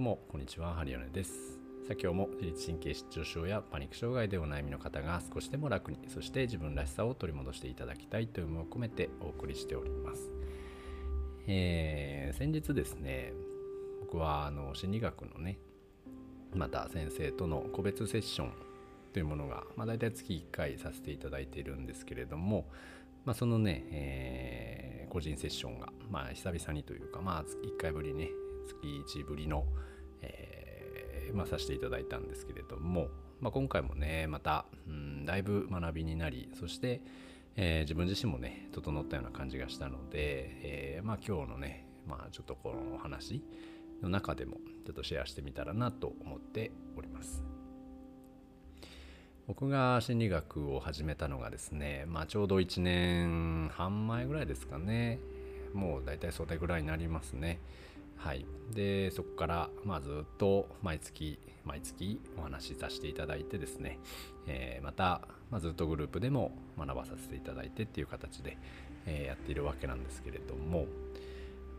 うもこんにちはハリオネです。さあ今日も自律神経失調症やパニック障害でお悩みの方が少しでも楽にそして自分らしさを取り戻していただきたいという思いを込めてお送りしております、えー、先日ですね僕はあの心理学のねまた先生との個別セッションというものが、まあ、大体月1回させていただいているんですけれども、まあ、そのね、えー、個人セッションが、まあ、久々にというか、まあ、1回ぶりね月1ぶりの、まあ、させていただいたんですけれども、まあ、今回もねまた、うん、だいぶ学びになりそして、えー、自分自身もね整ったような感じがしたので、えー、まあ、今日のね、まあ、ちょっとこのお話の中でもちょっとシェアしてみたらなと思っております。僕が心理学を始めたのがですね、まあ、ちょうど1年半前ぐらいですかねもう大体それぐらいになりますね。はい、でそこからまあずっと毎月毎月お話しさせていただいてですね、えー、また、まあ、ずっとグループでも学ばさせていただいてっていう形で、えー、やっているわけなんですけれども、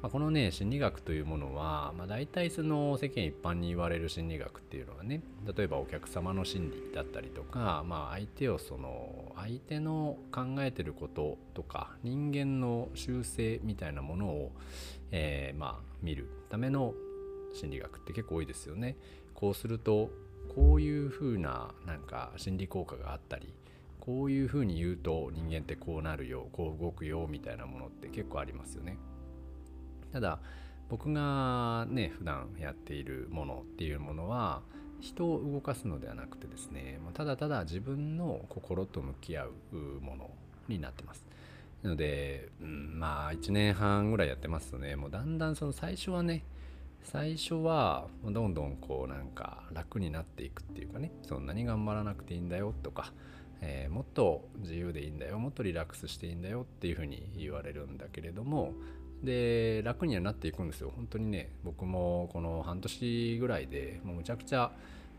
まあ、このね心理学というものは、まあ、大体その世間一般に言われる心理学っていうのはね例えばお客様の心理だったりとか、まあ、相手をその相手の考えてることとか人間の習性みたいなものを、えー、まあ見るための心理学って結構多いですよね。こうするとこういう風ななんか心理効果があったりこういう風に言うと人間ってこうなるよこう動くよみたいなものって結構ありますよね。ただ僕がね普段やっているものっていうものは人を動かすのではなくてですねただただ自分の心と向き合うものになってます。なので、うん、まあ1年半ぐらいやってますとねもうだんだんその最初はね最初はどんどんこうなんか楽になっていくっていうかねそんなに頑張らなくていいんだよとか、えー、もっと自由でいいんだよもっとリラックスしていいんだよっていうふうに言われるんだけれどもで楽にはなっていくんですよ。本当にね僕もこの半年ぐらいでもうむちゃくちゃ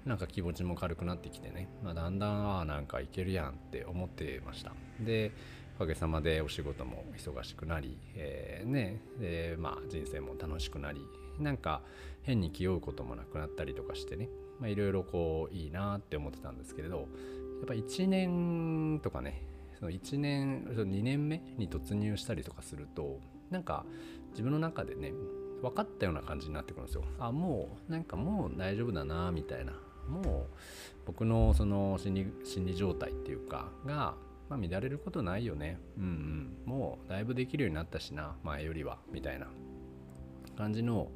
なんか気持ちも軽くなってきてね、まあ、だんだんああなんかいけるやんって思ってました。でおかげさまでお仕事も忙しくなり、えー、ねでまあ人生も楽しくなりなんか変に気負うこともなくなったりとかしてね。いろいろこういいなって思ってたんですけれどやっぱ1年とかねその1年2年目に突入したりとかするとなんか自分の中でね分かったような感じになってくるんですよ。あもうなんかもう大丈夫だなみたいな。もう僕のその心理心理状態っていうかが、まあ、乱れることないよね。うんうん。もうだいぶできるようになったしな前よりはみたいな。感じの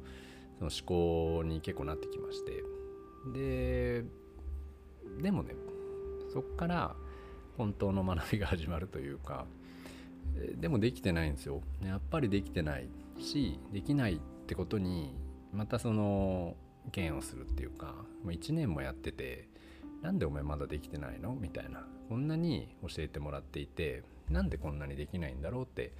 その思考に結構なってきまして。ででもねそっから本当の学びが始まるというかでもできてないんですよ。やっぱりできてないしできないってことにまたその嫌悪するっていうかもう1年もやっててなんでお前まだできてないの？みたいな。こんなに教えてもらっていてなんでこんなにできないんだろうって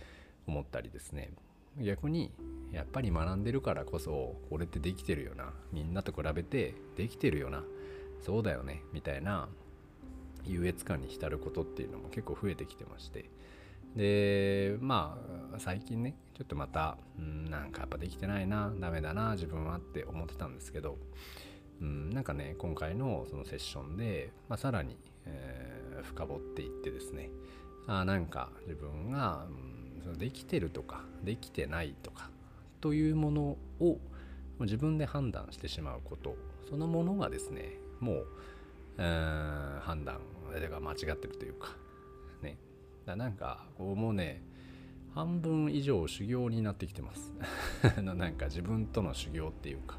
思ったりですね。逆にやっぱり学んでるからこそこれってできてるよな。みんなと比べてできてるよな。そうだよね。みたいな優越感に浸ることっていうのも結構増えてきてまして。でまあ最近ねちょっとまた、うん、なんかやっぱできてないなダメだな自分はって思ってたんですけど、うん、なんかね今回のそのセッションで、まあ、さらに、えー、深掘っていってですねあなんか自分が、うん、そのできてるとかできてないとかというものを自分で判断してしまうことそのものがですねもう、えー、判断が間違ってるというかだなんかこうもうね半分以上修行になってきてます。なんか自分との修行っていうか。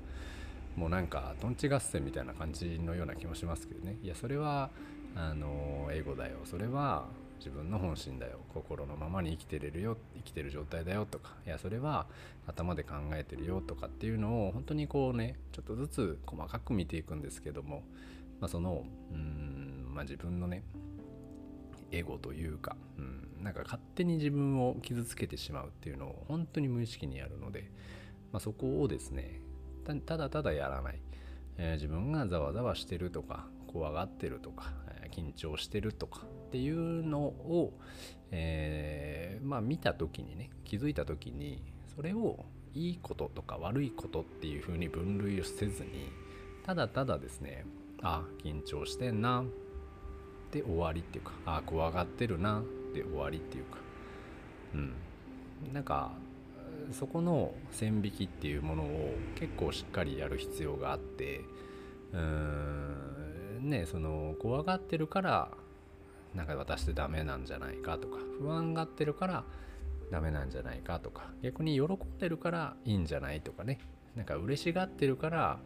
もうなんかとんち合戦みたいな感じのような気もしますけどね。いやそれはあのエゴだよ。それは自分の本心だよ。心のままに生きてれるよ。生きてる状態だよとか。いやそれは頭で考えてるよとかっていうのを本当にこうねちょっとずつ細かく見ていくんですけども、まあ、そのうん、まあ、自分のねエゴというか、うん、なんか勝手に自分を傷つけてしまうっていうのを本当に無意識にやるので、まあ、そこをですねただただやらない、えー、自分がざわざわしてるとか怖がってるとか、えー、緊張してるとかっていうのを、えー、まあ見た時にね気づいた時にそれをいいこととか悪いことっていう風に分類をせずにただただですねあ緊張してんなで終わりっていうかああ怖がってるなで終わりっていうか。うん。なんかそこの線引きっていうものを結構しっかりやる必要があってうんねその怖がってるからなんか私ってダメなんじゃないかとか不安がってるからダメなんじゃないかとか逆に喜んでるからいいんじゃないとかね。なんか嬉しがってるから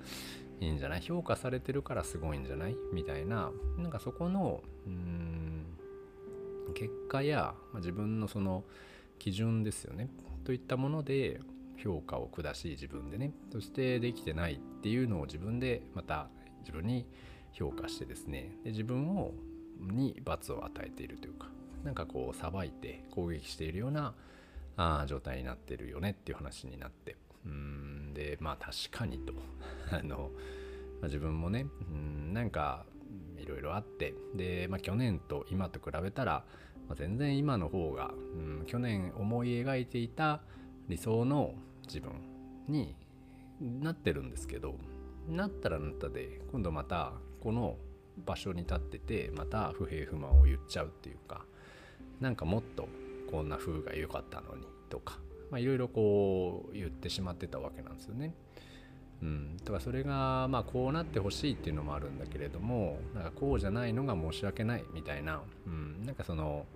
いいんじゃない？評価されてるからすごいんじゃない？みたいな。なんかそこのうん結果や、まあ、自分のその基準ですよね。といったもので評価を下し自分でね。そしてできてないっていうのを自分でまた自分に評価してですね。で自分をに罰を与えているというか。なんかこうさばいて攻撃しているようなあ状態になってるよねっていう話になって。うん。でまあ確かにと。あの、まあ、自分もねうんなんかいろいろあって。で、まあ、去年と今と比べたら、まあ、全然今の方が、うん、去年思い描いていた理想の自分になってるんですけどなったらなったで今度またこの場所に立っててまた不平不満を言っちゃうっていうかなんかもっとこんな風が良かったのにとかいろいろこう言ってしまってたわけなんですよね。うん、だからそれがまあこうなってほしいっていうのもあるんだけれどもなんかこうじゃないのが申し訳ないみたいな、うん、なんかその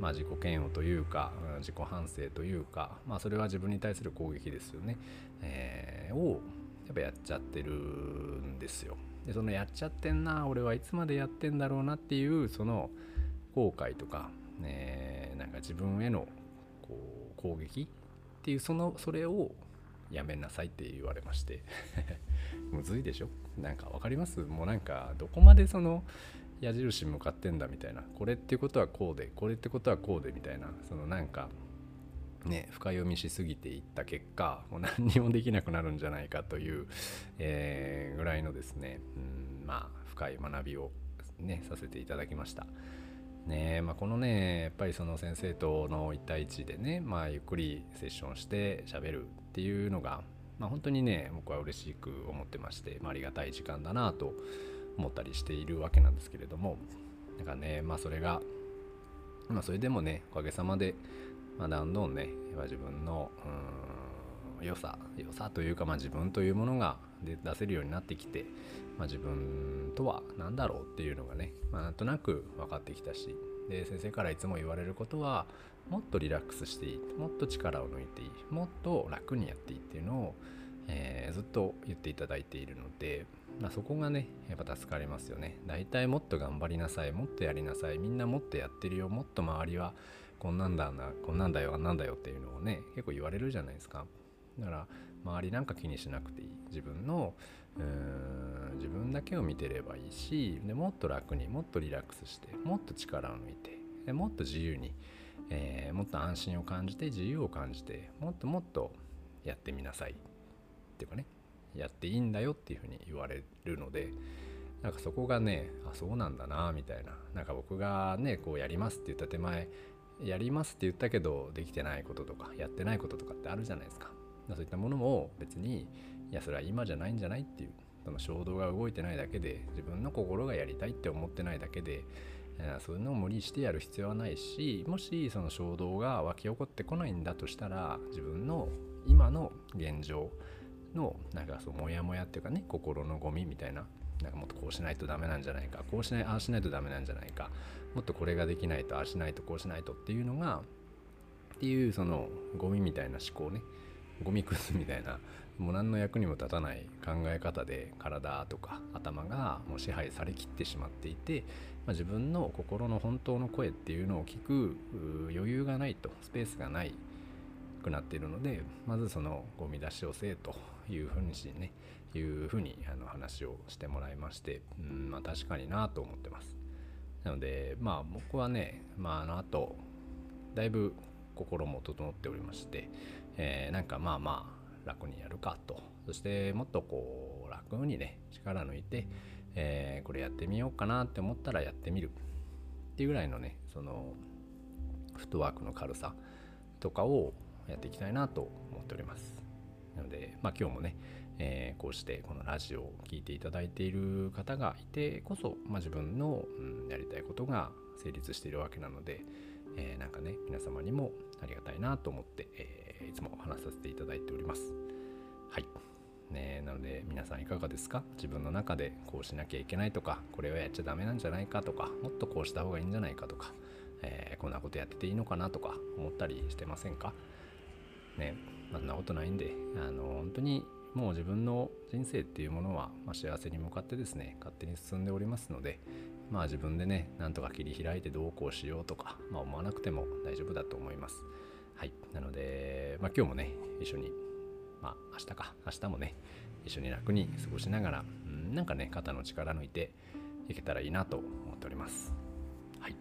まあ自己嫌悪というか自己反省というかまあそれは自分に対する攻撃ですよね、えー、をやっぱやっちゃってるんですよ。でそのやっちゃってんな俺はいつまでやってんだろうなっていうその後悔とか、ね、なんか自分へのこう攻撃っていうそのそれをやめなさいって言われまして。むずいでしょ？なんか分かります？もうなんかどこまでその矢印向かってんだみたいな。これってことはこうでこれってことはこうでみたいな。そのなんかね深読みしすぎていった結果もう何にもできなくなるんじゃないかという、えー、ぐらいのですね、うん、まあ深い学びをねさせていただきました。ねまあ、このねやっぱりその先生との1対1でね、まあ、ゆっくりセッションして喋るっていうのが、まあ、本当にね僕は嬉しく思ってまして、まあ、ありがたい時間だなと思ったりしているわけなんですけれどもだからねまあそれがまあそれでもねおかげさまで、まあ、どんどんね自分の良さ良さというか、まあ、自分というものが出せるようになってきて、まあ、自分とは何だろうっていうのがね、まあ、なんとなく分かってきたしで先生からいつも言われることはもっとリラックスしていいもっと力を抜いていいもっと楽にやっていいっていうのを、えー、ずっと言っていただいているので、まあ、そこがねやっぱ助かりますよね。大体もっと頑張りなさいもっとやりなさいみんなもっとやってるよもっと周りはこんなんだなこんなんだよあんなんだよっていうのをね結構言われるじゃないですか。だから周りなんか気にしなくていい。自分のうーん自分だけを見てればいいしでもっと楽にもっとリラックスしてもっと力を抜いてでもっと自由に、えー、もっと安心を感じて自由を感じてもっともっとやってみなさい。っていうかねやっていいんだよっていうふうに言われるのでなんかそこがねあそうなんだなみたいな。なんか僕がねこうやりますって言った手前やりますって言ったけどできてないこととかやってないこととかってあるじゃないですか。そういったものも別にいやそれは今じゃないんじゃないっていうその衝動が動いてないだけで自分の心がやりたいって思ってないだけでそういうのを無理してやる必要はないしもしその衝動が湧き起こってこないんだとしたら自分の今の現状のなんかそうモヤモヤっていうかね心のゴミみたいななんかもっとこうしないとダメなんじゃないかこうしないああしないとダメなんじゃないかもっとこれができないとああしないとこうしないとっていうのがっていうそのゴミみたいな思考ね。ゴミくずみたいなもう何の役にも立たない考え方で体とか頭がもう支配されきってしまっていて、まあ、自分の心の本当の声っていうのを聞く余裕がないとスペースがないくなっているのでまずそのゴミ出しをせえというふうにしねいうふうにあの話をしてもらいまして、うんまあ、確かになと思ってます。なのでまあ僕はね、まあ、あの後だいぶ心も整っておりまして、えー、なんかまあまあ楽にやるかと。そしてもっとこう楽にね力抜いて、えー、これやってみようかなって思ったらやってみるっていうぐらいのねそのフットワークの軽さとかをやっていきたいなと思っております。なので、まあ、今日もね、えー、こうしてこのラジオを聴いていただいている方がいてこそ、まあ、自分の、うん、やりたいことが成立しているわけなので、えー、なんかね皆様にもありがたいなと思って、えー、ます。はい。ね、なので皆さんいかがですか？自分の中でこうしなきゃいけないとかこれはやっちゃダメなんじゃないかとかもっとこうした方がいいんじゃないかとか、えー、こんなことやってていいのかなとか思ったりしてませんか？ねそんなことないんであの本当にもう自分の人生っていうものは、まあ、幸せに向かってですね勝手に進んでおりますのでまあ自分でねなんとか切り開いてどうこうしようとか、まあ、思わなくても大丈夫だと思います。はい。なので、まあ、今日もね一緒にまあ明日か。明日もね一緒に楽に過ごしながら、うん、なんかね肩の力抜いていけたらいいなと思っております。はい。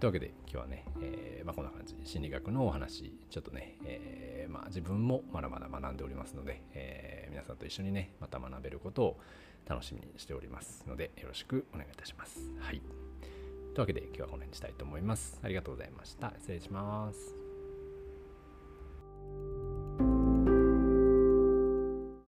というわけで今日はね、えー、まあ、こんな感じ。心理学のお話。ちょっとね、えー、まあ、自分もまだまだ学んでおりますので、えー、皆さんと一緒にねまた学べることを楽しみにしておりますのでよろしくお願いいたします。はい。というわけで今日はこの辺にしたいと思います。ありがとうございました。失礼します。